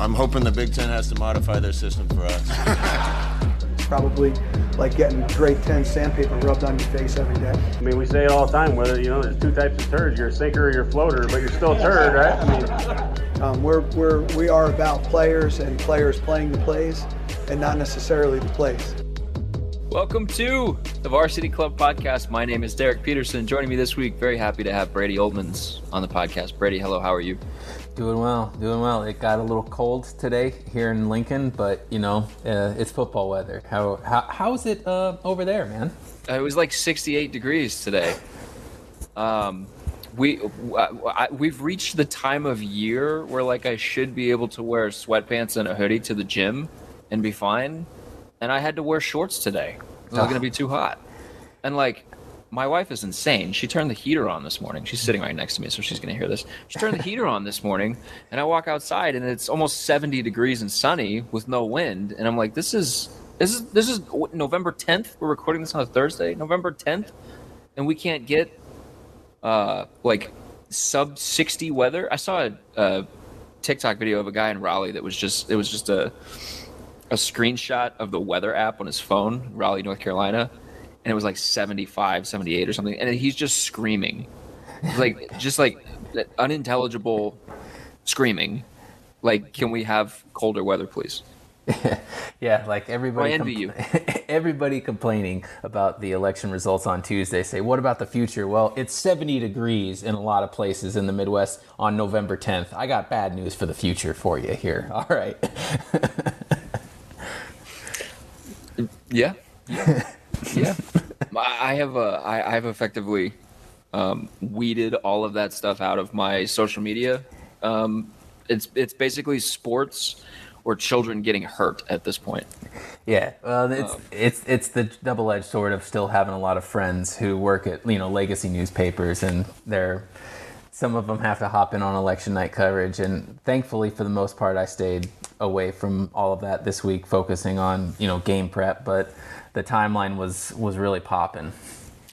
I'm hoping the Big Ten has to modify their system for us. Probably like getting grade 10 sandpaper rubbed on your face every day. I mean, we say it all the time, whether, you know, there's two types of turds. You're a sinker or you're a floater, but you're still a turd, right? I mean, Um, we're, we're, we are about players and players playing the plays and not necessarily the plays. Welcome to the Varsity Club podcast. My name is Derek Peterson. Joining me this week, very happy to have Brady Oltmans on the podcast. Brady, hello, how are you? Doing well, doing well. It got a little cold today here in Lincoln, but you know, uh, it's football weather. How how how's it uh, over there, man? Uh, It was like 68 degrees today. Um, we I, we've reached the time of year where like I should be able to wear sweatpants and a hoodie to the gym and be fine, and I had to wear shorts today. It was going to be too hot, and like my wife is insane. She turned the heater on this morning. She's sitting right next to me, so she's going to hear this. She turned the heater on this morning, and I walk outside, and it's almost 70 degrees and sunny with no wind, and I'm like, this is this is this is November 10th. We're recording this on a Thursday, November 10th, and we can't get uh like sub 60 weather. I saw a, a TikTok video of a guy in Raleigh that was just it was just a a screenshot of the weather app on his phone, Raleigh, North Carolina, and it was like 75, 78 or something, and he's just screaming, like just like unintelligible screaming, like, "Can we have colder weather, please?" Yeah, like everybody. I envy you. everybody complaining about the election results on Tuesday. Say, what about the future? Well, it's 70 degrees in a lot of places in the Midwest on November 10th. I got bad news for the future for you here. All right. Yeah, yeah, yeah. I I have uh, I, I've effectively um, weeded all of that stuff out of my social media. Um, it's it's basically sports or children getting hurt at this point. Yeah, well, it's Um, it's it's the double-edged sword of still having a lot of friends who work at you know legacy newspapers, and they're some of them have to hop in on election night coverage, and thankfully for the most part, I stayed away from all of that this week, focusing on you know game prep. But the timeline was was really popping.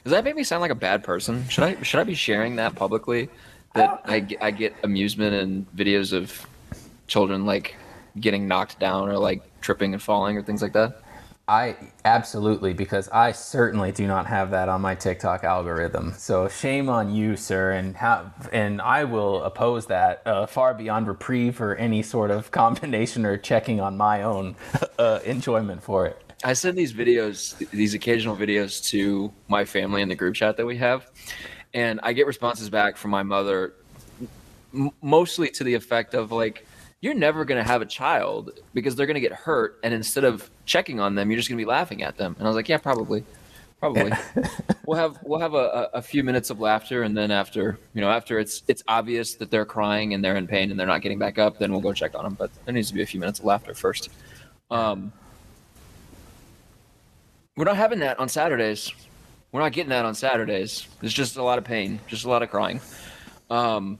Does that make me sound like a bad person? Should I should I be sharing that publicly? That I, get- I get amusement in videos of children like getting knocked down or like tripping and falling or things like that. I absolutely because I certainly do not have that on my TikTok algorithm. So shame on you, sir, and how and I will oppose that uh, far beyond reprieve or any sort of combination or checking on my own uh, enjoyment for it. I send these videos, these occasional videos to my family in the group chat that we have, and I get responses back from my mother, m- mostly to the effect of like, "You're never gonna have a child because they're gonna get hurt, and instead of checking on them, you're just gonna be laughing at them." And I was like, "Yeah, probably, probably. we'll have we'll have a, a a few minutes of laughter, and then after you know after it's it's obvious that they're crying and they're in pain and they're not getting back up, then we'll go check on them. But there needs to be a few minutes of laughter first. Um, we're not having that on Saturdays. We're not getting that on Saturdays. There's just a lot of pain, just a lot of crying. Um,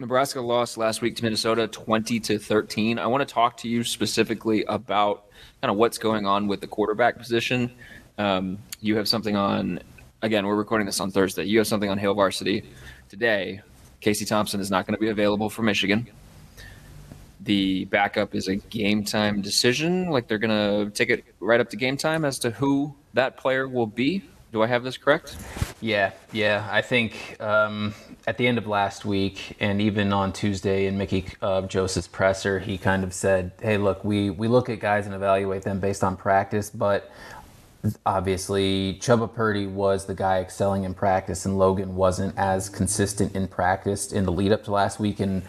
Nebraska lost last week to Minnesota 20 to 13. I want to talk to you specifically about kind of what's going on with the quarterback position. Um, you have something on, again, we're recording this on Thursday. You have something on Hail Varsity today. Casey Thompson is not going to be available for Michigan. The backup is a game time decision. Like they're going to take it right up to game time as to who that player will be. Do I have this correct? Yeah, yeah. I think um, at the end of last week, and even on Tuesday in Mickey uh, Joseph's presser, he kind of said, "Hey, look, we we look at guys and evaluate them based on practice, but obviously Chuba Purdy was the guy excelling in practice, and Logan wasn't as consistent in practice in the lead up to last week, and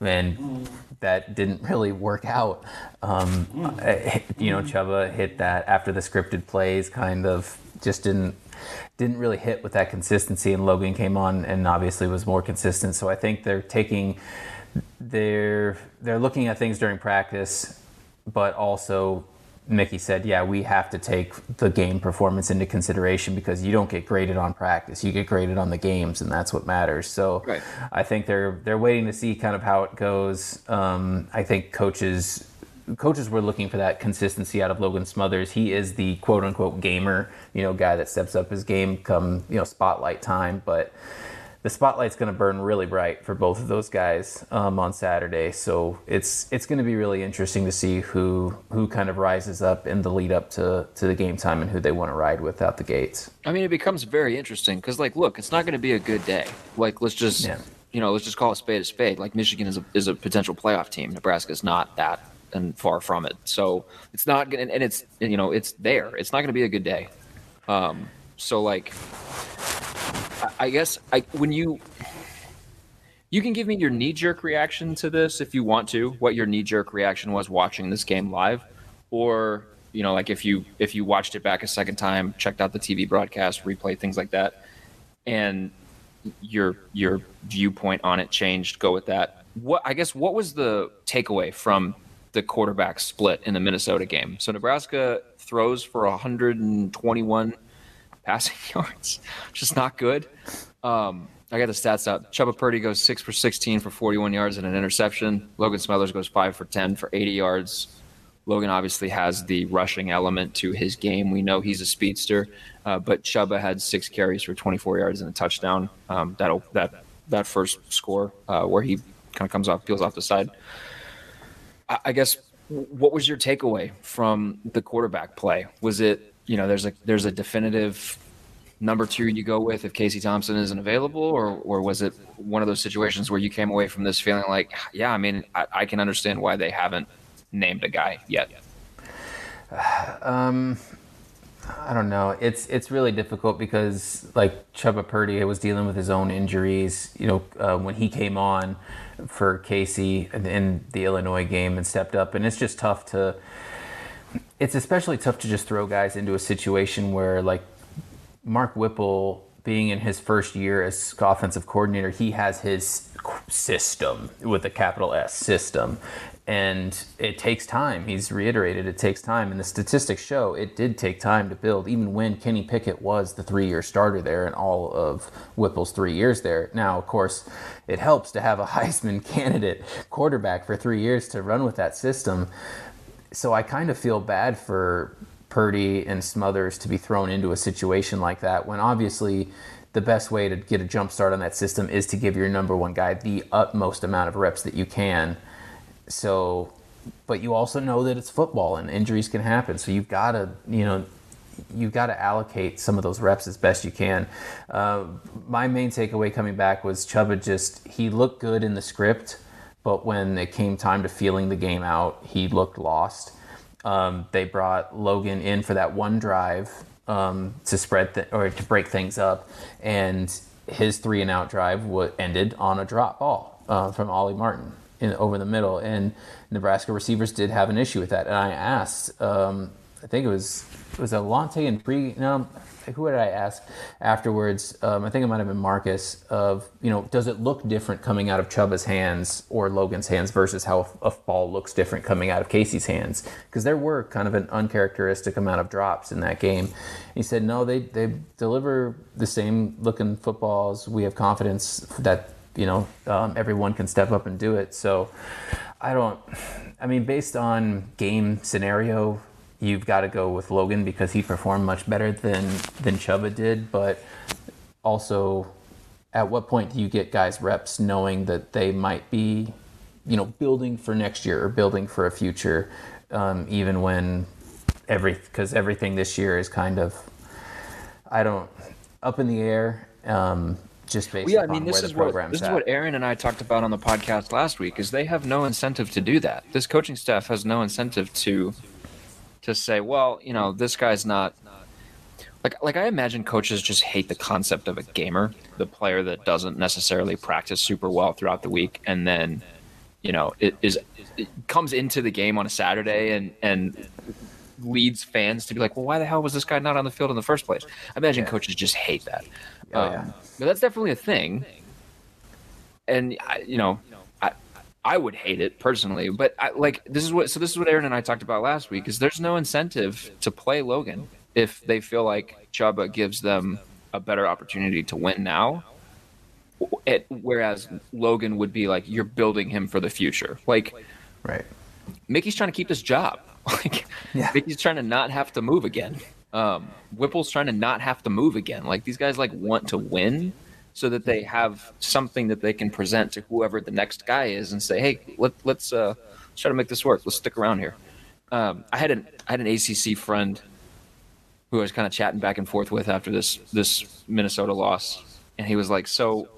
and that didn't really work out. Um, uh, you know, Chuba hit that after the scripted plays, kind of just didn't didn't really hit with that consistency, and Logan came on and obviously was more consistent. So I think they're taking they're they're looking at things during practice, but also Mickey said, yeah, we have to take the game performance into consideration because you don't get graded on practice. You get graded on the games, and that's what matters. So Right. I think they're they're waiting to see kind of how it goes. Um, I think coaches coaches were looking for that consistency out of Logan Smothers. He is the quote unquote gamer, you know, guy that steps up his game come, you know, spotlight time. But the spotlight's going to burn really bright for both of those guys um, on Saturday. So it's it's going to be really interesting to see who who kind of rises up in the lead up to, to the game time and who they want to ride with out the gates. I mean, it becomes very interesting because, like, look, it's not going to be a good day. Like, let's just, Yeah. you know, let's just call a spade a spade. Like, Michigan is a, is a potential playoff team. Nebraska's not that, and far from it. So it's not going to, and it's, you know, it's there. It's not going to be a good day. Um, so like, I, guess I when you. You can give me your knee jerk reaction to this if you want to, what your knee jerk reaction was watching this game live, or you know, like if you if you watched it back a second time, checked out the TV broadcast, replay things like that, and your your viewpoint on it changed, go with that. What I guess what was the takeaway from the quarterback split in the Minnesota game? So Nebraska throws for 121 passing yards, is not good. Um, I got the stats out. Chuba Purdy goes six for 16 for 41 yards and an interception. Logan Smothers goes five for 10 for 80 yards. Logan obviously has the rushing element to his game. We know he's a speedster, uh, but Chuba had six carries for 24 yards and a touchdown. Um, that that that first score uh, where he kind of comes off, peels off the side. I, I guess what was your takeaway from the quarterback play? Was it you know there's a there's a definitive number two you go with if Casey Thompson isn't available, or or was it one of those situations where you came away from this feeling like, yeah, I mean, I, I can understand why they haven't named a guy yet. Um, I don't know. It's it's really difficult because like Chuba Purdy was dealing with his own injuries. You know, uh, when he came on for Casey in- in the Illinois game and stepped up, and it's just tough to. It's especially tough to just throw guys into a situation where like Mark Whipple being in his first year as offensive coordinator, he has his system with a capital S system. And it takes time. He's reiterated it takes time. And the statistics show it did take time to build, even when Kenny Pickett was the three year starter there and all of Whipple's three years there. Now, of course, it helps to have a Heisman candidate quarterback for three years to run with that system so I kind of feel bad for Purdy and Smothers to be thrown into a situation like that when obviously the best way to get a jump start on that system is to give your number one guy the utmost amount of reps that you can. So, but you also know that it's football and injuries can happen. So you've got to, you know, you've got to allocate some of those reps as best you can. Uh, my main takeaway coming back was Chuba just, he looked good in the script, but when it came time to feeling the game out, he looked lost. Um, they brought Logan in for that one drive um, to spread th- or to break things up, and his three and out drive wa ended on a drop ball uh, from Ollie Martin in, over the middle, and Nebraska receivers did have an issue with that. And I asked, um, I think it was it was Alante and pre no. Who did I ask afterwards? Um, I think it might have been Marcus. Of you know, does it look different coming out of Chuba's hands or Logan's hands versus how a ball looks different coming out of Casey's hands? Because there were kind of an uncharacteristic amount of drops in that game. He said, no, they they deliver the same looking footballs. We have confidence that you know um, everyone can step up and do it. So I don't. I mean, based on game scenario, you've got to go with Logan because he performed much better than than Chuba did. But also, at what point do you get guys reps knowing that they might be, you know, building for next year or building for a future, um, even when every because everything this year is kind of, I don't, up in the air. Um, just based Well, yeah, I mean, this where the is what program's this is what Aaron and I talked about on the podcast last week. Is they have no incentive to do that. This coaching staff has no incentive to to say, well, you know, this guy's not like like I imagine coaches just hate the concept of a gamer, the player that doesn't necessarily practice super well throughout the week, and then you know it is it comes into the game on a Saturday and and leads fans to be like, well, why the hell was this guy not on the field in the first place? I imagine coaches just hate that. Oh, Um, yeah. But that's definitely a thing. And I, you know, I would hate it personally, but I, like this is what so this is what Aaron and I talked about last week. Is there's no incentive to play Logan if they feel like Chuba gives them a better opportunity to win now. It, whereas Logan would be like you're building him for the future. Like Right. Mickey's trying to keep his job. Like Yeah. Mickey's trying to not have to move again. Um, Whipple's trying to not have to move again. Like these guys like want to win so that they have something that they can present to whoever the next guy is and say, hey, let, let's uh, let's try to make this work. Let's stick around here. Um, I had an I had an ACC friend who I was kind of chatting back and forth with after this this Minnesota loss, and he was like, "So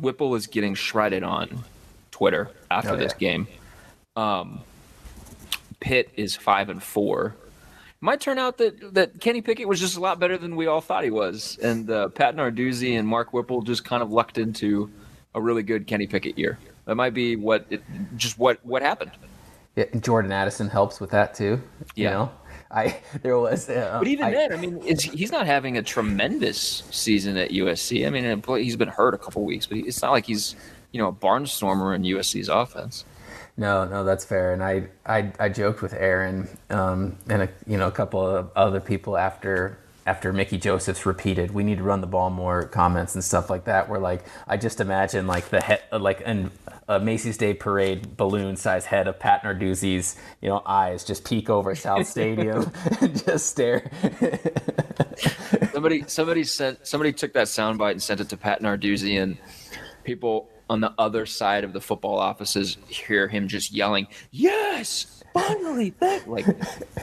Whipple is getting shredded on Twitter after Oh, this game. Um, Pitt is five and four. Might turn out that that Kenny Pickett was just a lot better than we all thought he was, and uh, Pat Narduzzi and Mark Whipple just kind of lucked into a really good Kenny Pickett year. That might be what it, just what what happened. Yeah, Jordan Addison helps with that too. You Yeah. know, I there was. Uh, But even I- then, I mean, he's not having a tremendous season at USC. I mean, he's been hurt a couple weeks, but it's not like he's you know a barnstormer in USC's offense. No, no, that's fair. And I, I, I joked with Aaron um, and a, you know a couple of other people after after Mickey Joseph's repeated, we need to run the ball more comments and stuff like that. Where like I just imagine like the head, like an, a Macy's Day Parade balloon size head of Pat Narduzzi's you know eyes just peek over South Stadium and just stare. somebody somebody sent somebody took that soundbite and sent it to Pat Narduzzi, and people on the other side of the football offices hear him just yelling, "Yes, finally!" That like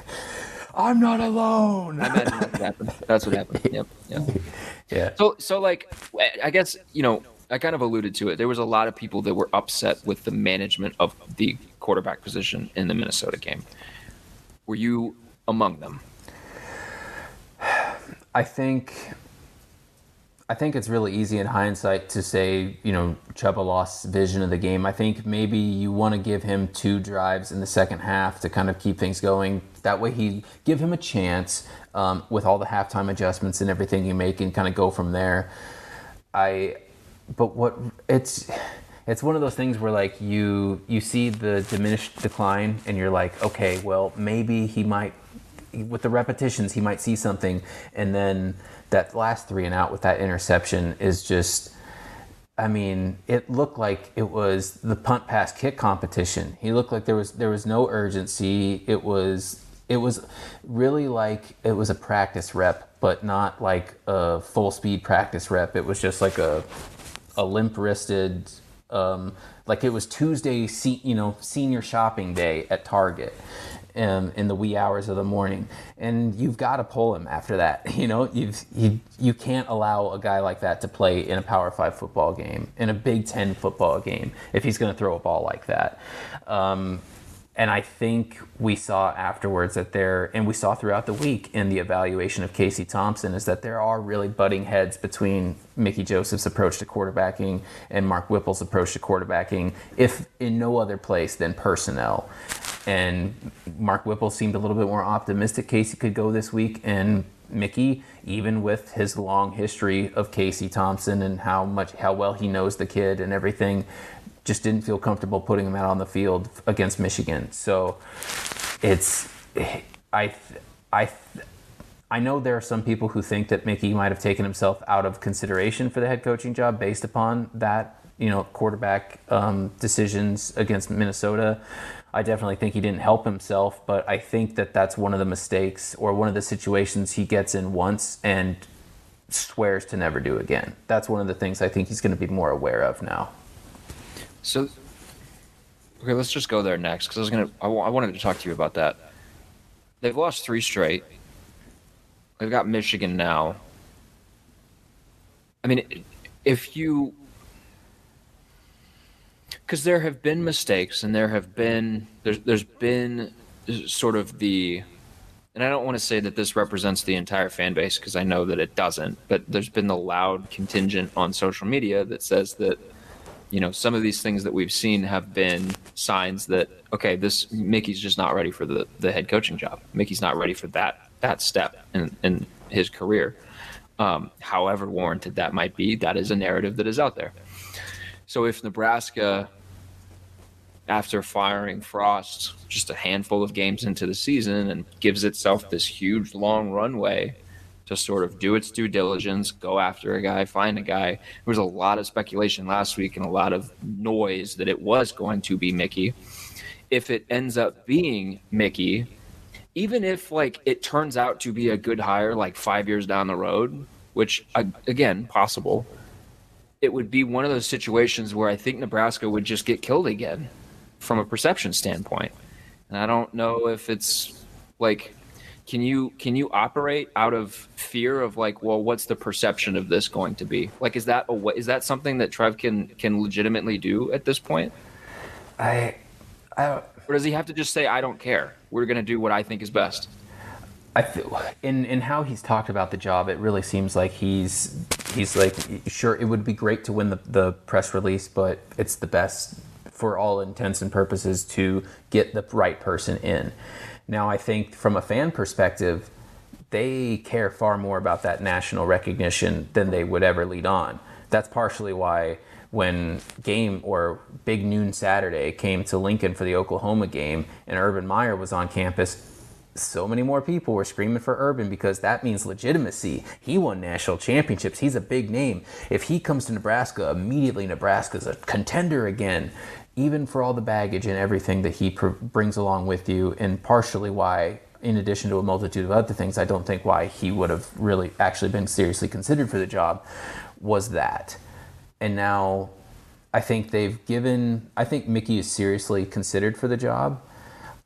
I'm not alone. I that's what happened. That's what happened. Yep. Yep. Yeah. So so like I guess you know I kind of alluded to it. There was a lot of people that were upset with the management of the quarterback position in the Minnesota game. Were you among them? I think I think it's really easy in hindsight to say, you know, Chuba lost vision of the game. I think maybe you want to give him two drives in the second half to kind of keep things going. That way, he give him a chance um, with all the halftime adjustments and everything you make, and kind of go from there. I, but what it's it's one of those things where like you you see the diminished decline, and you're like, okay, well maybe he might with the repetitions he might see something, and then that last three and out with that interception is just. I mean, it looked like it was the punt pass kick competition. He looked like there was there was no urgency. It was it was really like it was a practice rep, but not like a full speed practice rep. It was just like a a limp wristed, um, like it was Tuesday, se- you know, senior shopping day at Target. Um, in the wee hours of the morning, and you've got to pull him after that. You know, you've you you can't allow a guy like that to play in a Power Five football game, in a Big Ten football game, if he's going to throw a ball like that. Um, and I think we saw afterwards that there, and we saw throughout the week in the evaluation of Casey Thompson, is that there are really butting heads between Mickey Joseph's approach to quarterbacking and Mark Whipple's approach to quarterbacking, if in no other place than personnel. And Mark Whipple seemed a little bit more optimistic Casey could go this week, and Mickey, even with his long history of Casey Thompson and how much how well he knows the kid and everything, just didn't feel comfortable putting him out on the field against Michigan. So it's I I I know there are some people who think that Mickey might have taken himself out of consideration for the head coaching job based upon that you know quarterback um, decisions against Minnesota. I definitely think he didn't help himself, but I think that that's one of the mistakes or one of the situations he gets in once and swears to never do again. That's one of the things I think he's going to be more aware of now. So, okay, let's just go there next because I was gonna. I, wanted to talk to you about that. They've lost three straight. They've got Michigan now. I mean, if you, because there have been mistakes and there have been there's there's been sort of the, and I don't want to say that this represents the entire fan base because I know that it doesn't. But there's been the loud contingent on social media that says that you know some of these things that we've seen have been signs that okay this mickey's just not ready for the, the head coaching job mickey's not ready for that that step in, in his career um, however warranted that might be that is a narrative that is out there so if nebraska after firing Frost just a handful of games into the season and gives itself this huge long runway to sort of do its due diligence, go after a guy, find a guy. There was a lot of speculation last week and a lot of noise that it was going to be Mickey. If it ends up being Mickey, even if like it turns out to be a good hire like 5 years down the road, which uh, again, possible, it would be one of those situations where I think Nebraska would just get killed again from a perception standpoint. And I don't know if it's like can you can you operate out of fear of like well what's the perception of this going to be? Like is that a is that something that trev can can legitimately do at this point? I i or does he have to just say i don't care. We're going to do what i think is best I feel, in in how he's talked about the job, it really seems like he's he's like sure it would be great to win the, the press release, but it's the best for all intents and purposes to get the right person in. Now, I think from a fan perspective, they care far more about that national recognition than they would ever lead on. That's partially why when game or big noon Saturday came to Lincoln for the Oklahoma game and Urban Meyer was on campus, so many more people were screaming for Urban because that means legitimacy. He won national championships. He's a big name. If he comes to Nebraska, immediately Nebraska's a contender again even for all the baggage and everything that he pr- brings along with you, and partially why, in addition to a multitude of other things, I don't think why he would have really actually been seriously considered for the job was that. And now I think they've given, I think Mickey is seriously considered for the job.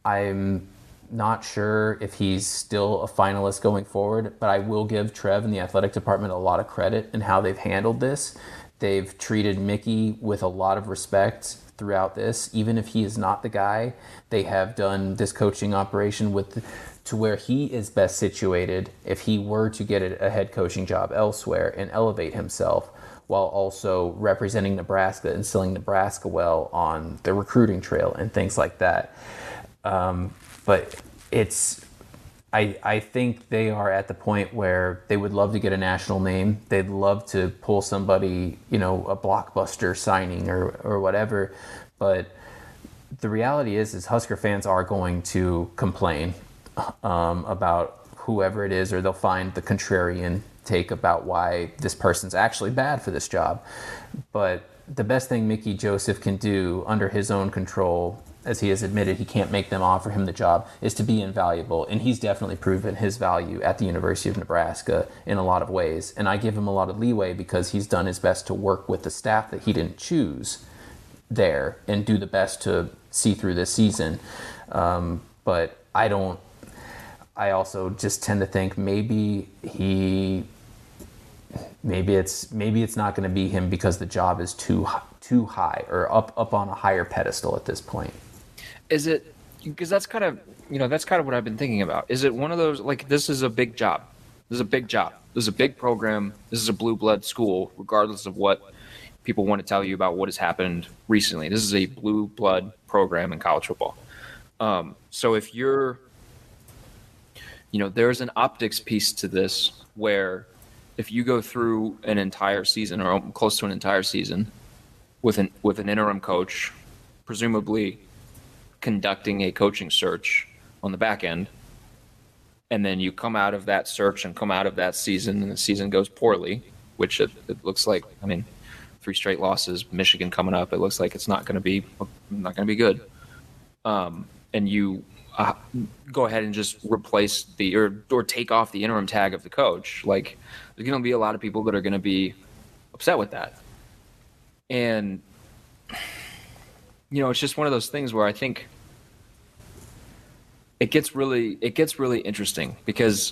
I'm not sure if he's still a finalist going forward, but I will give Trev and the athletic department a lot of credit in how they've handled this. They've treated Mickey with a lot of respect throughout this. Even if he is not the guy, they have done this coaching operation with to where he is best situated if he were to get a head coaching job elsewhere and elevate himself while also representing Nebraska and selling Nebraska well on the recruiting trail and things like that. Um, but it's I, I think they are at the point where they would love to get a national name. They'd love to pull somebody, you know, a blockbuster signing or, or whatever. But the reality is, is Husker fans are going to complain um, about whoever it is, or they'll find the contrarian take about why this person's actually bad for this job. But the best thing Mickey Joseph can do under his own control as he has admitted he can't make them offer him the job, is to be invaluable. And he's definitely proven his value at the University of Nebraska in a lot of ways. And I give him a lot of leeway because he's done his best to work with the staff that he didn't choose there and do the best to see through this season. Um, but I don't. I also just tend to think maybe he maybe it's maybe it's not going to be him because the job is too too high or up up on a higher pedestal at this point is it because that's kind of you know that's kind of what I've been thinking about. Is it one of those like this is a big job? This is a big job. This is a big program. This is a blue blood school, regardless of what people want to tell you about what has happened recently. This is a blue blood program in college football. Um, so if you're, you know, there's an optics piece to this where if you go through an entire season or close to an entire season with an with an interim coach, presumably conducting a coaching search on the back end. And then you come out of that search and come out of that season and the season goes poorly which it, it looks like i mean three straight losses michigan coming up it looks like it's not going to be not going to be good. Um, and you uh, go ahead and just replace the or or take off the interim tag of the coach like there's going to be a lot of people that are going to be upset with that. And you know, it's just one of those things where I think it gets really it gets really interesting because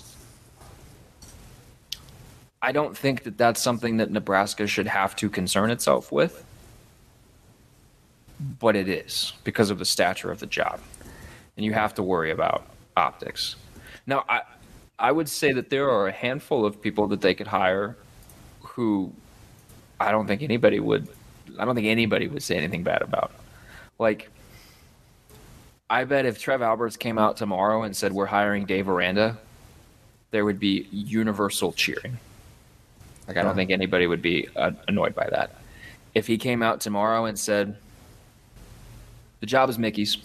I don't think that that's something that Nebraska should have to concern itself with, but it is because of the stature of the job, and you have to worry about optics. Now, I I would say that there are a handful of people that they could hire who I don't think anybody would I don't think anybody would say anything bad about. Like, I bet if Trev Alberts came out tomorrow and said we're hiring Dave Aranda, there would be universal cheering. Like, I don't think anybody would be uh, annoyed by that. If he came out tomorrow and said, the job is Mickey's.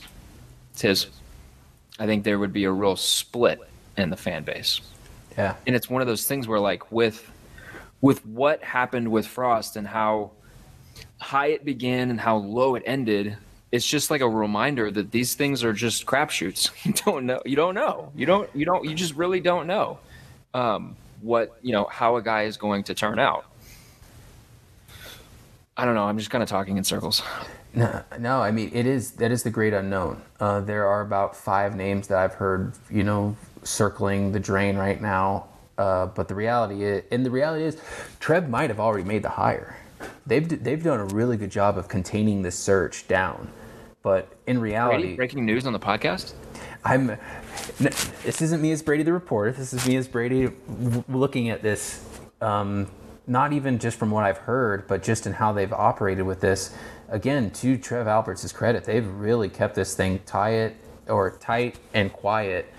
It's his. I think there would be a real split in the fan base. Yeah. And it's one of those things where like with with what happened with Frost and how high it began and how low it ended, it's just like a reminder that these things are just crapshoots. You don't know. You don't know. You don't. You don't. You just really don't know um, what you know how a guy is going to turn out. I don't know. I'm just kind of talking in circles. No, no. I mean, it is that is the great unknown. Uh, there are about five names that I've heard, you know, circling the drain right now. Uh, but the reality is, and the reality is, Trev might have already made the hire. They've they've done a really good job of containing this search down. But in reality, Brady, breaking news on the podcast. I'm. This isn't me as Brady the reporter. This is me as Brady looking at this, um, not even just from what I've heard, but just in how they've operated with this. Again, to Trev Alberts' credit, they've really kept this thing tight or tight and quiet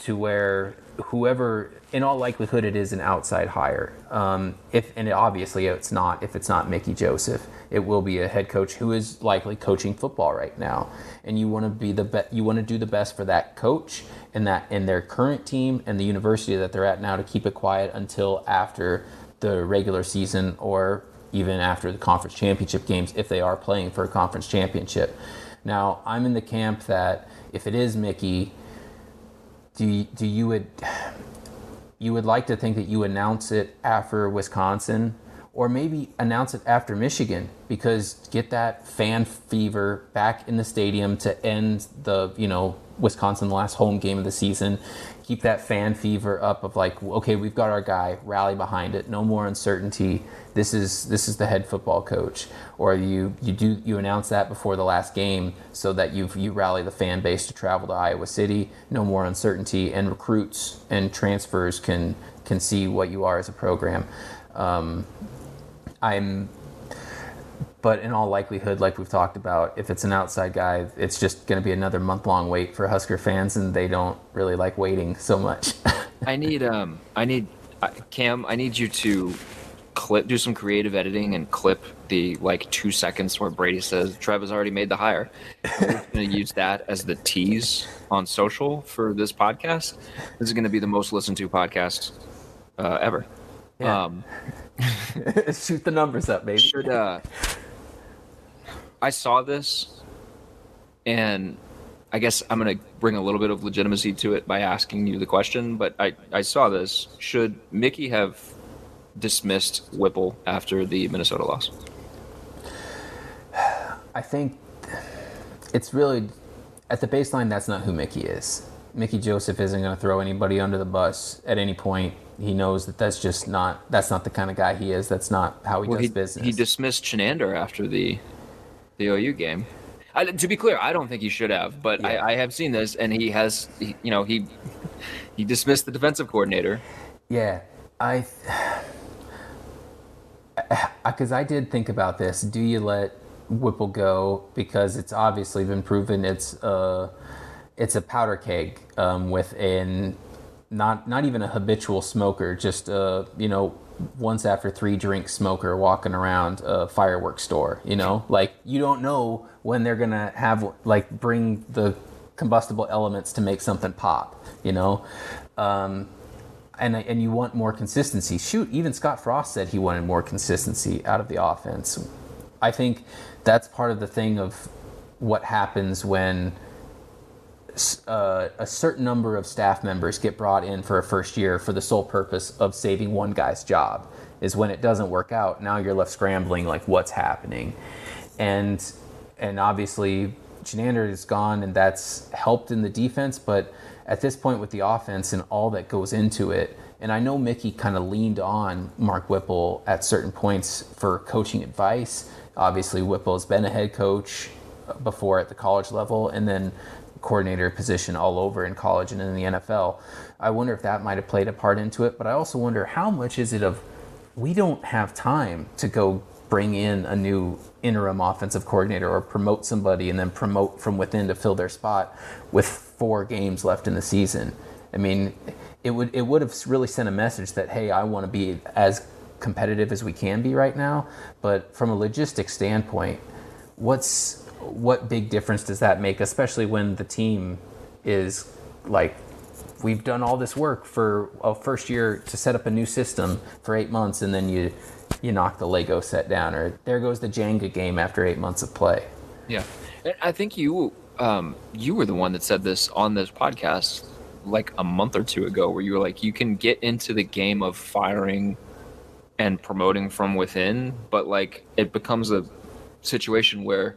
to where whoever, in all likelihood, it is an outside hire. Um, if and obviously it's not. If it's not Mickey Joseph, it will be a head coach who is likely coaching football right now. And you want to be the be- you want to do the best for that coach and that in their current team and the university that they're at now to keep it quiet until after the regular season or even after the conference championship games if they are playing for a conference championship. Now, I'm in the camp that if it is Mickey, do do you would you would like to think that you announce it after Wisconsin or maybe announce it after Michigan because get that fan fever back in the stadium to end the, you know, Wisconsin last home game of the season. Keep that fan fever up of like, okay, we've got our guy, rally behind it, no more uncertainty. This is this is the head football coach. Or you you do you announce that before the last game so that you you rally the fan base to travel to Iowa City, no more uncertainty, and recruits and transfers can can see what you are as a program. Um, I'm, but in all likelihood, like we've talked about, if it's an outside guy, it's just going to be another month long wait for Husker fans, and they don't really like waiting so much. I need um I need uh, Cam. I need you to clip, do some creative editing, and clip the like two seconds where Brady says Trev has already made the hire. We're going to use that as the tease on social for this podcast. This is going to be the most listened to podcast uh, ever. Yeah. Um, Shoot the numbers up, baby. should uh I saw this and I guess I'm gonna bring a little bit of legitimacy to it by asking you the question, but I, I saw this. Should Mickey have dismissed Whipple after the Minnesota loss? I think it's really at the baseline. That's not who Mickey is. Mickey Joseph isn't going to throw anybody under the bus at any point. He knows that that's just not that's not the kind of guy he is. That's not how he Well, does he, business. he dismissed Chinander after the the OU game. I, to be clear, I don't think he should have, but Yeah. I, I have seen this, and he has, he, you know, he he dismissed the defensive coordinator. Yeah, I, because I did think about this. Do you let Whipple go because it's obviously been proven it's a it's a powder keg um, with an not not even a habitual smoker, just a you know once after three drink smoker walking around a fireworks store. You know, like you don't know when they're gonna have like bring the combustible elements to make something pop. You know. Um, and and you want more consistency. Shoot, even Scott Frost said he wanted more consistency out of the offense. I think that's part of the thing of what happens when uh, a certain number of staff members get brought in for a first year for the sole purpose of saving one guy's job. Is when it doesn't work out. Now you're left scrambling, like what's happening, and and obviously Chinander is gone, and that's helped in the defense, but at this point with the offense and all that goes into it, and I know Mickey kind of leaned on Mark Whipple at certain points for coaching advice. Obviously, Whipple has been a head coach before at the college level, and then coordinator position all over in college and in the NFL. I wonder if that might have played a part into it, but I also wonder how much is it of we don't have time to go bring in a new interim offensive coordinator or promote somebody and then promote from within to fill their spot with four games left in the season. I mean, it would it would have really sent a message that hey, I want to be as competitive as we can be right now, but from a logistics standpoint, what's what big difference does that make, especially when the team is like, we've done all this work for a first year to set up a new system for eight months, and then you you knock the Lego set down, or there goes the Jenga game after eight months of play. Yeah, I think you um, you were the one that said this on this podcast like a month or two ago, where you were like, you can get into the game of firing and promoting from within, but like it becomes a situation where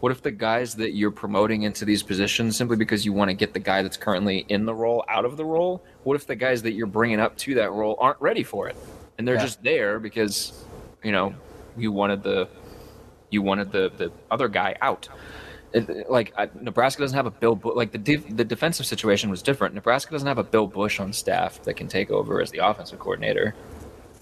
what if the guys that you're promoting into these positions simply because you want to get the guy that's currently in the role out of the role? What if the guys that you're bringing up to that role aren't ready for it and they're Yeah. just there because you know you wanted the you wanted the the other guy out? It, like I, Nebraska doesn't have a Bill Bu- like the def- the defensive situation was different. Nebraska doesn't have a Bill Busch on staff that can take over as the offensive coordinator.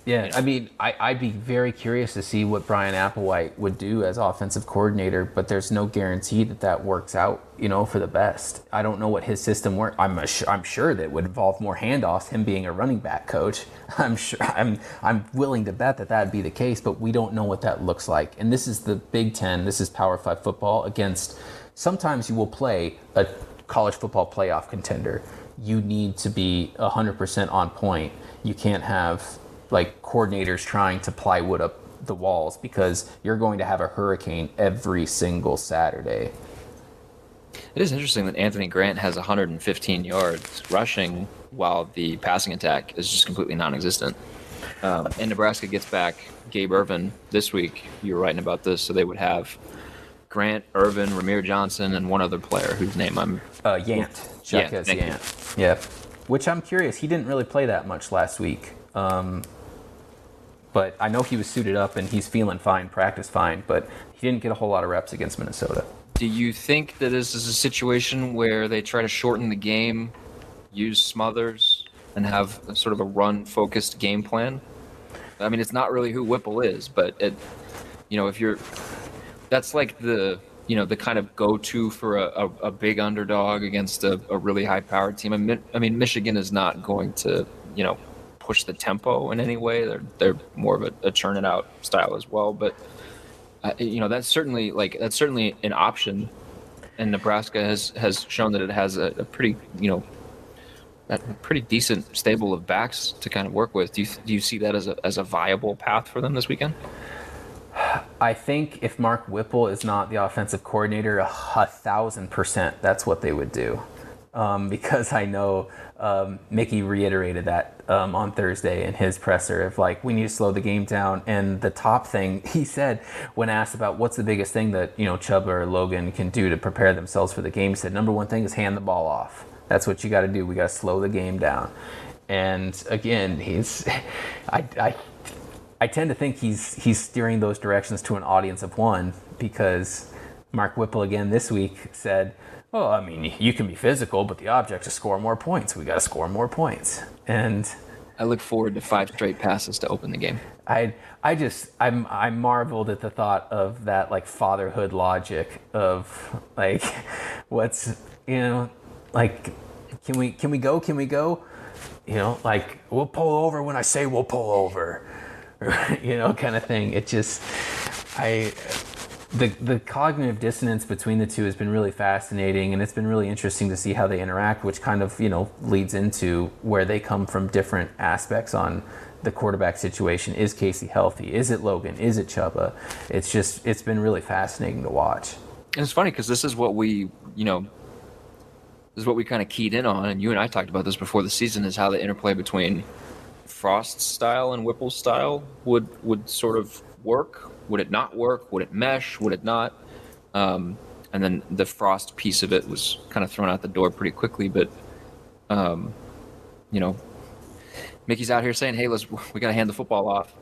Yeah, I mean, I, I'd be very curious to see what Bryan Applewhite would do as offensive coordinator, but there's no guarantee that that works out, you know, for the best. I don't know what his system works. I'm a, I'm sure that would involve more handoffs. Him being a running back coach, I'm sure I'm I'm willing to bet that that'd be the case, but we don't know what that looks like. And this is the Big Ten. This is Power Five football against. Sometimes you will play a college football playoff contender. You need to be 100% on point. You can't have like coordinators trying to plywood up the walls because you're going to have a hurricane every single Saturday. It is interesting that Anthony Grant has 115 yards rushing while the passing attack is just completely non-existent. Um, and Nebraska gets back Gabe Ervin this week. You were writing about this, so they would have Grant, Irvin, Rahmir Johnson, and one other player whose name I'm Uh, Yant, Yeah, Chuck you. Yant. Yeah, which I'm curious. He didn't really play that much last week, um, but I know he was suited up and he's feeling fine, practice fine. But he didn't get a whole lot of reps against Minnesota. Do you think that this is a situation where they try to shorten the game, use Smothers, and have sort of a run-focused game plan? I mean, it's not really who Whipple is, but it, you know, if you're, that's like the, you know, the kind of go-to for a, a, a big underdog against a, a really high-powered team. I mean, I mean, Michigan is not going to, you know, push the tempo in any way. They're they're more of a, a churn it out style as well, but uh, you know that's certainly like that's certainly an option and nebraska has has shown that it has a, a pretty you know a pretty decent stable of backs to kind of work with do you do you see that as a as a viable path for them this weekend I think if Mark Whipple is not the offensive coordinator, a, a thousand percent that's what they would do. Um, because I know um, Mickey reiterated that um, on Thursday in his presser of like, we need to slow the game down. And the top thing he said when asked about what's the biggest thing that, you know, Chubb or Logan can do to prepare themselves for the game, he said, number one thing is hand the ball off. That's what you got to do. We got to slow the game down. And again, he's, I, I I tend to think he's he's steering those directions to an audience of one because Mark Whipple again this week said, "Well, I mean, you can be physical, but the object is score more points. We got to score more points." And i look forward to five straight passes to open the game I I just I'm I marveled at the thought of that like fatherhood logic of like what's you know like can we can we go can we go you know like we'll pull over when I say we'll pull over you know kind of thing it just I the the cognitive dissonance between the two has been really fascinating and it's been really interesting to see how they interact which kind of you know leads into where they come from different aspects on the quarterback situation. Is Casey healthy? Is it Logan? Is it Chuba? It's just it's been really fascinating to watch. And it's funny because this is what we you know this is what we kind of keyed in on and you and i talked about this before the season is how the interplay between Frost's style and Whipple's style would would sort of work. Would it not work? Would it mesh? Would it not? Um, and then the Frost piece of it was kind of thrown out the door pretty quickly. But um, you know, Mickey's out here saying, "Hey, let's we got to hand the football off."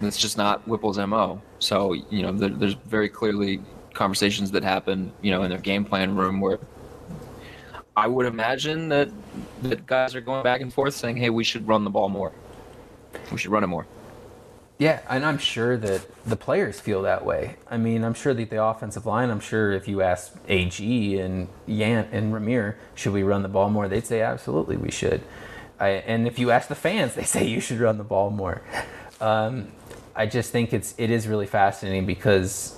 That's just not Whipple's mo. So you know, there, there's very clearly conversations that happen, you know, in their game plan room where I would imagine that that guys are going back and forth saying, "Hey, we should run the ball more. We should run it more." Yeah, and I'm sure that the players feel that way. I mean, I'm sure that the offensive line, I'm sure if you ask AG and Yant and Rahmir, should we run the ball more? They'd say absolutely we should. I, and if you ask the fans, they say you should run the ball more. Um, I just think it's it is really fascinating because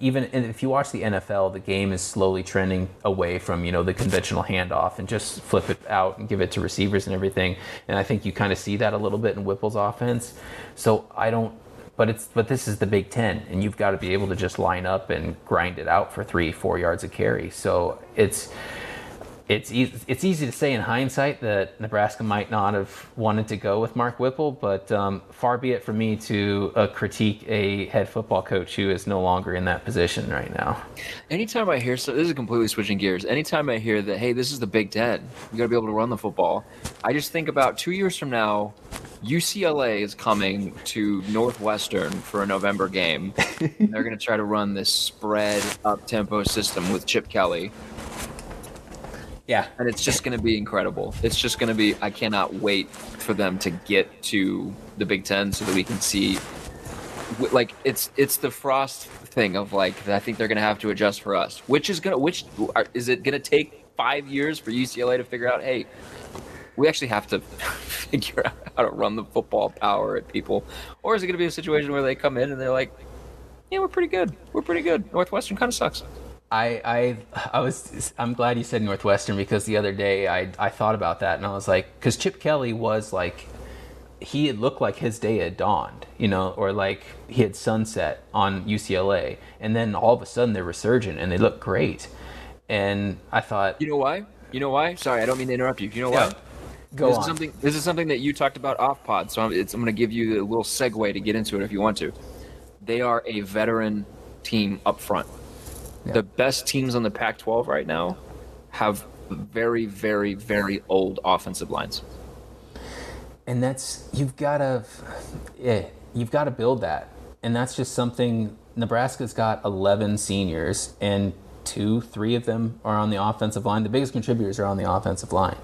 even if you watch the NFL, the game is slowly trending away from you know the conventional handoff and just flip it out and give it to receivers and everything. And I think you kind of see that a little bit in Whipple's offense. So I don't. But it's but this is the Big Ten, and you've got to be able to just line up and grind it out for three, four yards of carry. So it's it's easy, it's easy to say in hindsight that Nebraska might not have wanted to go with Mark Whipple, but um, far be it for me to uh, critique a head football coach who is no longer in that position right now. Anytime I hear so, this is completely switching gears. Anytime I hear that, hey, this is the Big Ten, you got to be able to run the football. I just think about two years from now, UCLA is coming to Northwestern for a November game. They're going to try to run this spread up tempo system with Chip Kelly yeah. And it's just going to be incredible. It's just going to be, I cannot wait for them to get to the Big Ten so that we can see. Like it's it's the Frost thing of like I think they're gonna have to adjust for us. Which is gonna which is it gonna take five years for UCLA to figure out? Hey, we actually have to figure out how to run the football power at people, or is it gonna be a situation where they come in and they're like, yeah, we're pretty good, we're pretty good. Northwestern kind of sucks. I, I I was I'm glad you said Northwestern because the other day I I thought about that and I was like because Chip Kelly was like he had looked like his day had dawned you know or like he had sunset on UCLA and then all of a sudden they're resurgent and they look great. And I thought you know why? You know why? Sorry I don't mean to interrupt you. You know why? yeah. Go this on. is something this is something that you talked about off pod so I'm, I'm going to give you a little segue to get into it if you want to. They are a veteran team up front yeah. The best teams on the Pac 12 right now have very, very, very old offensive lines. And that's, you've got to, yeah, you've got to build that. And that's just something, Nebraska's got 11 seniors, and two, three of them are on the offensive line. The biggest contributors are on the offensive line.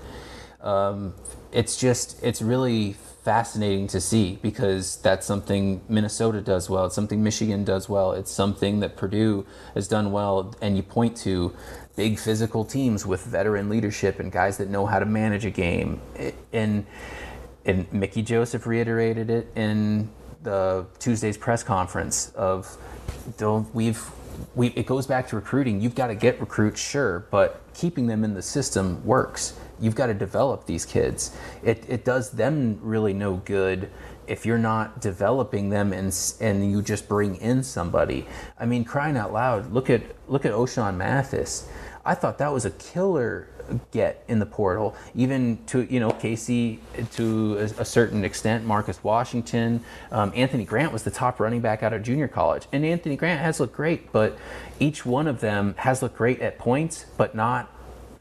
Um, it's just, it's really fascinating to see because that's something Minnesota does well. It's something Michigan does well. It's something that Purdue has done well. And you point to big physical teams with veteran leadership and guys that know how to manage a game. And and Mickey Joseph reiterated it in the Tuesday's press conference of we've we, it goes back to recruiting. You've got to get recruits, sure, but keeping them in the system works you've got to develop these kids. It, it does them really no good if you're not developing them and and you just bring in somebody. I mean, crying out loud, look at look at Ochaun Mathis. I thought that was a killer get in the portal, even to you know Casey to a, a certain extent, Marcus Washington, um, Anthony Grant was the top running back out of junior college, and Anthony Grant has looked great, but each one of them has looked great at points, but not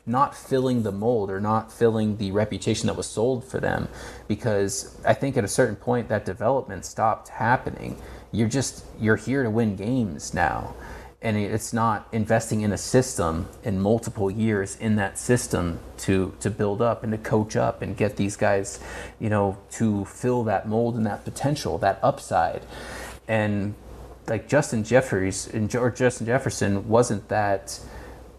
not filling the mold or not filling the reputation that was sold for them because I think at a certain point that development stopped happening. You're just you're here to win games now. And it's not investing in a system in multiple years in that system to to build up and to coach up and get these guys, you know, to fill that mold and that potential, that upside. And like Justin Jeffries and or Justin Jefferson wasn't that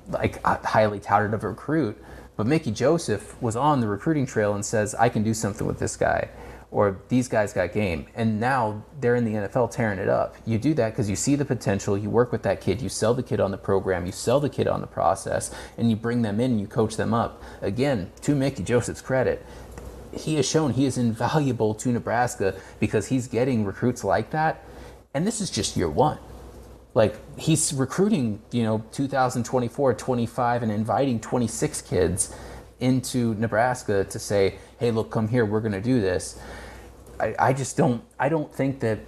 like uh, highly touted of a recruit, but Mickey Joseph was on the recruiting trail and says, "I can do something with this guy." Or these guys got game, and now they're in the NFL tearing it up. You do that because you see the potential. You work with that kid. You sell the kid on the program. You sell the kid on the process, and you bring them in. and You coach them up. Again, to Mickey Joseph's credit, he has shown he is invaluable to Nebraska because he's getting recruits like that. And this is just year one like he's recruiting you know 2024 25 and inviting 26 kids into nebraska to say hey look come here we're going to do this. I, I just don't i don't think that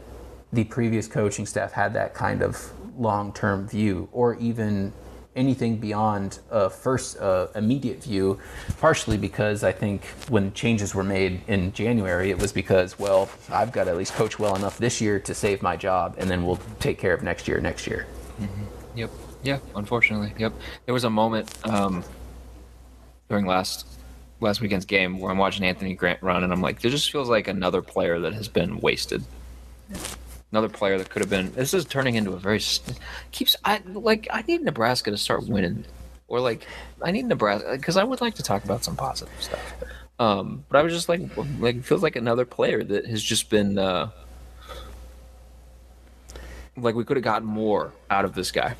the previous coaching staff had that kind of long-term view or even anything beyond a first uh, immediate view, partially because I think when changes were made in January, it was because, well, I've got to at least coach well enough this year to save my job, and then we'll take care of next year next year. Mm-hmm. Yep. Yeah, unfortunately. Yep. There was a moment um, during last last weekend's game where I'm watching Anthony Grant run, and I'm like, there just feels like another player that has been wasted another player that could have been. This is turning into a very keeps. I like. I need Nebraska to start winning, or like I need Nebraska because I would like to talk about some positive stuff. Um, but I was just like, like it feels like another player that has just been. Uh, like we could have gotten more out of this guy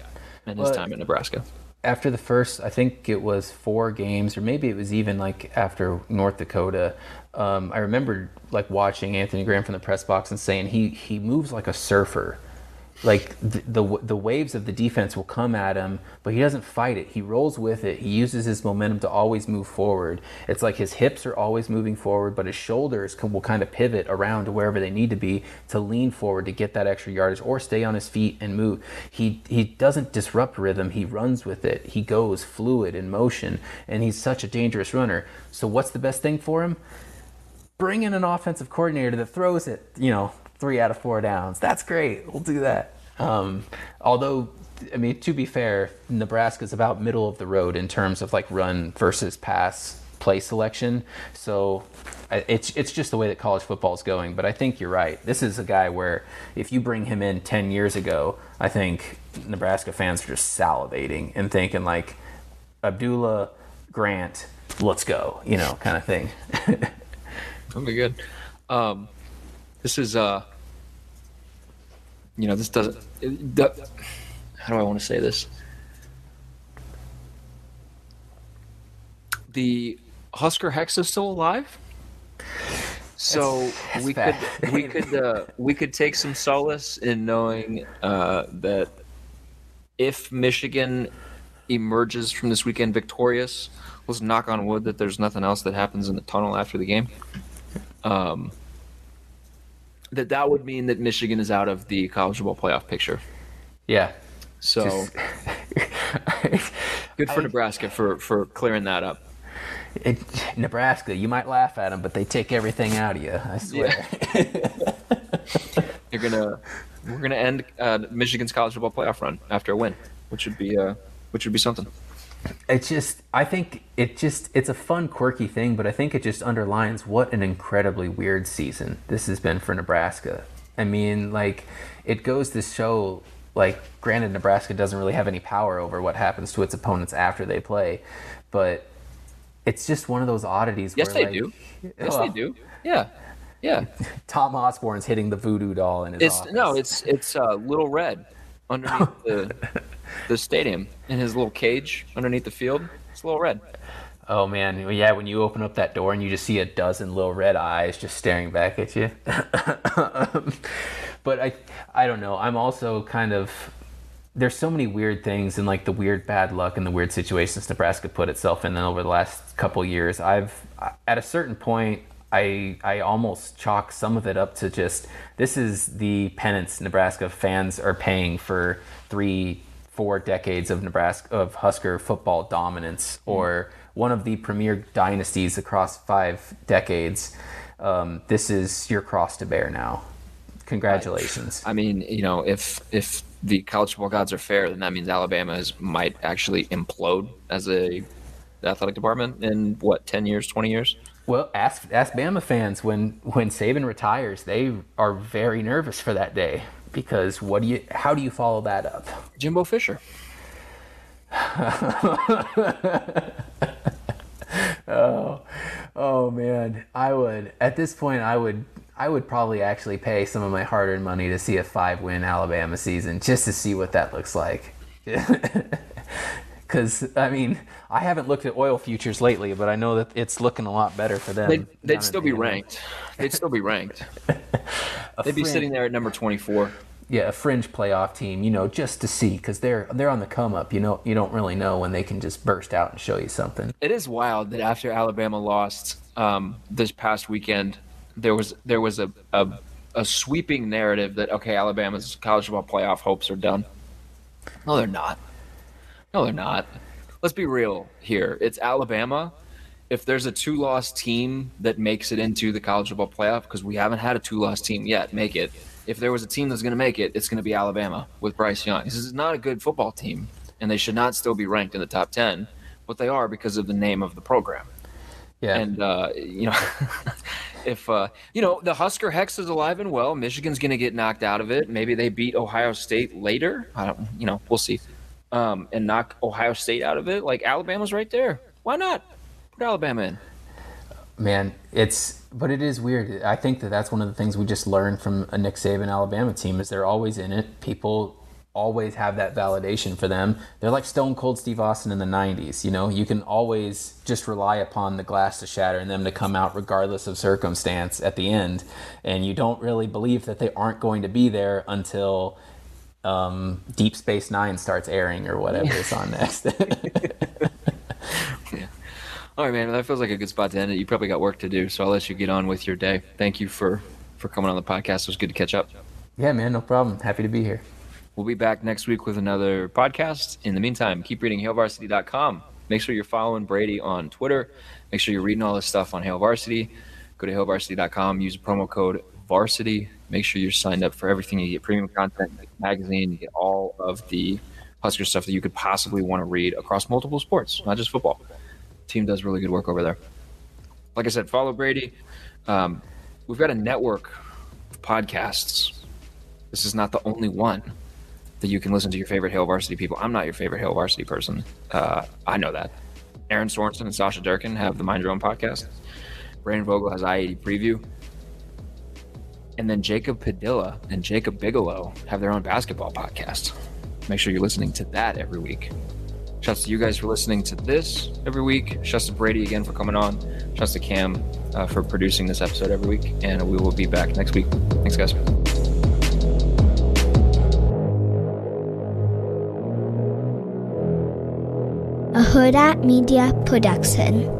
in his Well, time in Nebraska. after the first, I think it was four games, or maybe it was even like after North Dakota. Um, I remember like watching Anthony Grant from the press box and saying he he moves like a surfer. Like the, the the waves of the defense will come at him, but he doesn't fight it. He rolls with it. He uses his momentum to always move forward. It's like his hips are always moving forward, but his shoulders can, will kind of pivot around to wherever they need to be to lean forward to get that extra yardage or stay on his feet and move. He he doesn't disrupt rhythm. He runs with it. He goes fluid in motion, and he's such a dangerous runner. So what's the best thing for him? Bring in an offensive coordinator that throws it, you know, three out of four downs. That's great. We'll do that. Um, although, I mean, to be fair, Nebraska's about middle of the road in terms of like run versus pass play selection. So it's it's just the way that college football is going. But I think you're right. This is a guy where if you bring him in 10 years ago, I think Nebraska fans are just salivating and thinking like Abdullah Grant, let's go, you know, kind of thing. Okay, good. Um, this is uh, you know, this doesn't. It, the, how do I want to say this? The Husker Hex is still alive. So we bad. could we could uh, we could take some solace in knowing uh, that if Michigan emerges from this weekend victorious, let's knock on wood that there's nothing else that happens in the tunnel after the game. Um, that that would mean that Michigan is out of the college football playoff picture. yeah. So good for Nebraska for for clearing that up. It, Nebraska, you might laugh at them, but they take everything out of you. I swear. You're gonna we're gonna end uh, Michigan's college football playoff run after a win, which would be uh, which would be something. It's just, I think it just, it's a fun, quirky thing, but I think it just underlines what an incredibly weird season this has been for Nebraska. I mean, like, it goes to show, like, granted, Nebraska doesn't really have any power over what happens to its opponents after they play, but it's just one of those oddities. Yes, where, they like, do. Yes, they do. Yeah, yeah. Tom Osborne's hitting the voodoo doll in his It's office. no, it's it's uh, little red underneath the the stadium in his little cage underneath the field. It's a little red. Oh man, yeah. When you open up that door and you just see a dozen little red eyes just staring back at you. but I, I don't know. I'm also kind of. There's so many weird things and like the weird bad luck and the weird situations Nebraska put itself in over the last couple years. I've at a certain point. I, I almost chalk some of it up to just this is the penance Nebraska fans are paying for three four decades of Nebraska of Husker football dominance, or one of the premier dynasties across five decades. Um, this is your cross to bear now. Congratulations. I mean, you know, if if the college football gods are fair, then that means Alabama is, might actually implode as a athletic department in what ten years, twenty years. Well, ask ask Bama fans when when Saban retires, they are very nervous for that day because what do you? How do you follow that up? Jimbo Fisher. Oh oh man, I would at this point I would I would probably actually pay some of my hard-earned money to see a five-win Alabama season just to see what that looks like. Because I mean, I haven't looked at oil futures lately, but I know that it's looking a lot better for them. They'd, they'd still be ranked. They'd still be ranked. They'd be sitting there at number twenty-four. Yeah, a fringe playoff team, you know, just to see because they're they're on the come up. You know, you don't really know when they can just burst out and show you something. It is wild that after Alabama lost um, this past weekend, there was there was a, a a sweeping narrative that okay, Alabama's college football playoff hopes are done. No, they're not. No, they're not. Let's be real here. It's Alabama. If there's a two-loss team that makes it into the college football playoff, because we haven't had a two-loss team yet make it. If there was a team that's going to make it, it's going to be Alabama with Bryce Young. This is not a good football team, and they should not still be ranked in the top ten, but they are because of the name of the program. Yeah, And uh, you know, if uh, you know the Husker hex is alive and well, Michigan's going to get knocked out of it. Maybe they beat Ohio State later. I don't, you know, we'll see. Um, and knock Ohio State out of it. Like Alabama's right there. Why not put Alabama in? Man, it's but it is weird. I think that that's one of the things we just learned from a Nick Saban Alabama team is they're always in it. People always have that validation for them. They're like Stone Cold Steve Austin in the 90s. You know, you can always just rely upon the glass to shatter and them to come out regardless of circumstance at the end. And you don't really believe that they aren't going to be there until um, Deep Space Nine starts airing or whatever is on next. yeah. All right, man. That feels like a good spot to end it. You probably got work to do, so I'll let you get on with your day. Thank you for for coming on the podcast. It was good to catch up. Yeah, man. No problem. Happy to be here. We'll be back next week with another podcast. In the meantime, keep reading HailVarsity.com. Make sure you're following Brady on Twitter. Make sure you're reading all this stuff on Hail Varsity. Go to HailVarsity.com. Use the promo code Varsity. Make sure you're signed up for everything. You get premium content, magazine, you get all of the Husker stuff that you could possibly want to read across multiple sports, not just football. Team does really good work over there. Like I said, follow Brady. Um, we've got a network of podcasts. This is not the only one that you can listen to your favorite Hail Varsity people. I'm not your favorite Hail Varsity person. Uh, I know that. Erin Sorensen and Sasha Durkin have the Mind Your Own podcast. Brandon Vogel has I-80 Preview. And then Jacob Padilla and Jacob Bigelow have their own basketball podcast. Make sure you're listening to that every week. Shouts to you guys for listening to this every week. Shouts to Brady again for coming on. Shouts to Cam uh, for producing this episode every week. And we will be back next week. Thanks, guys. a Huda Media Production.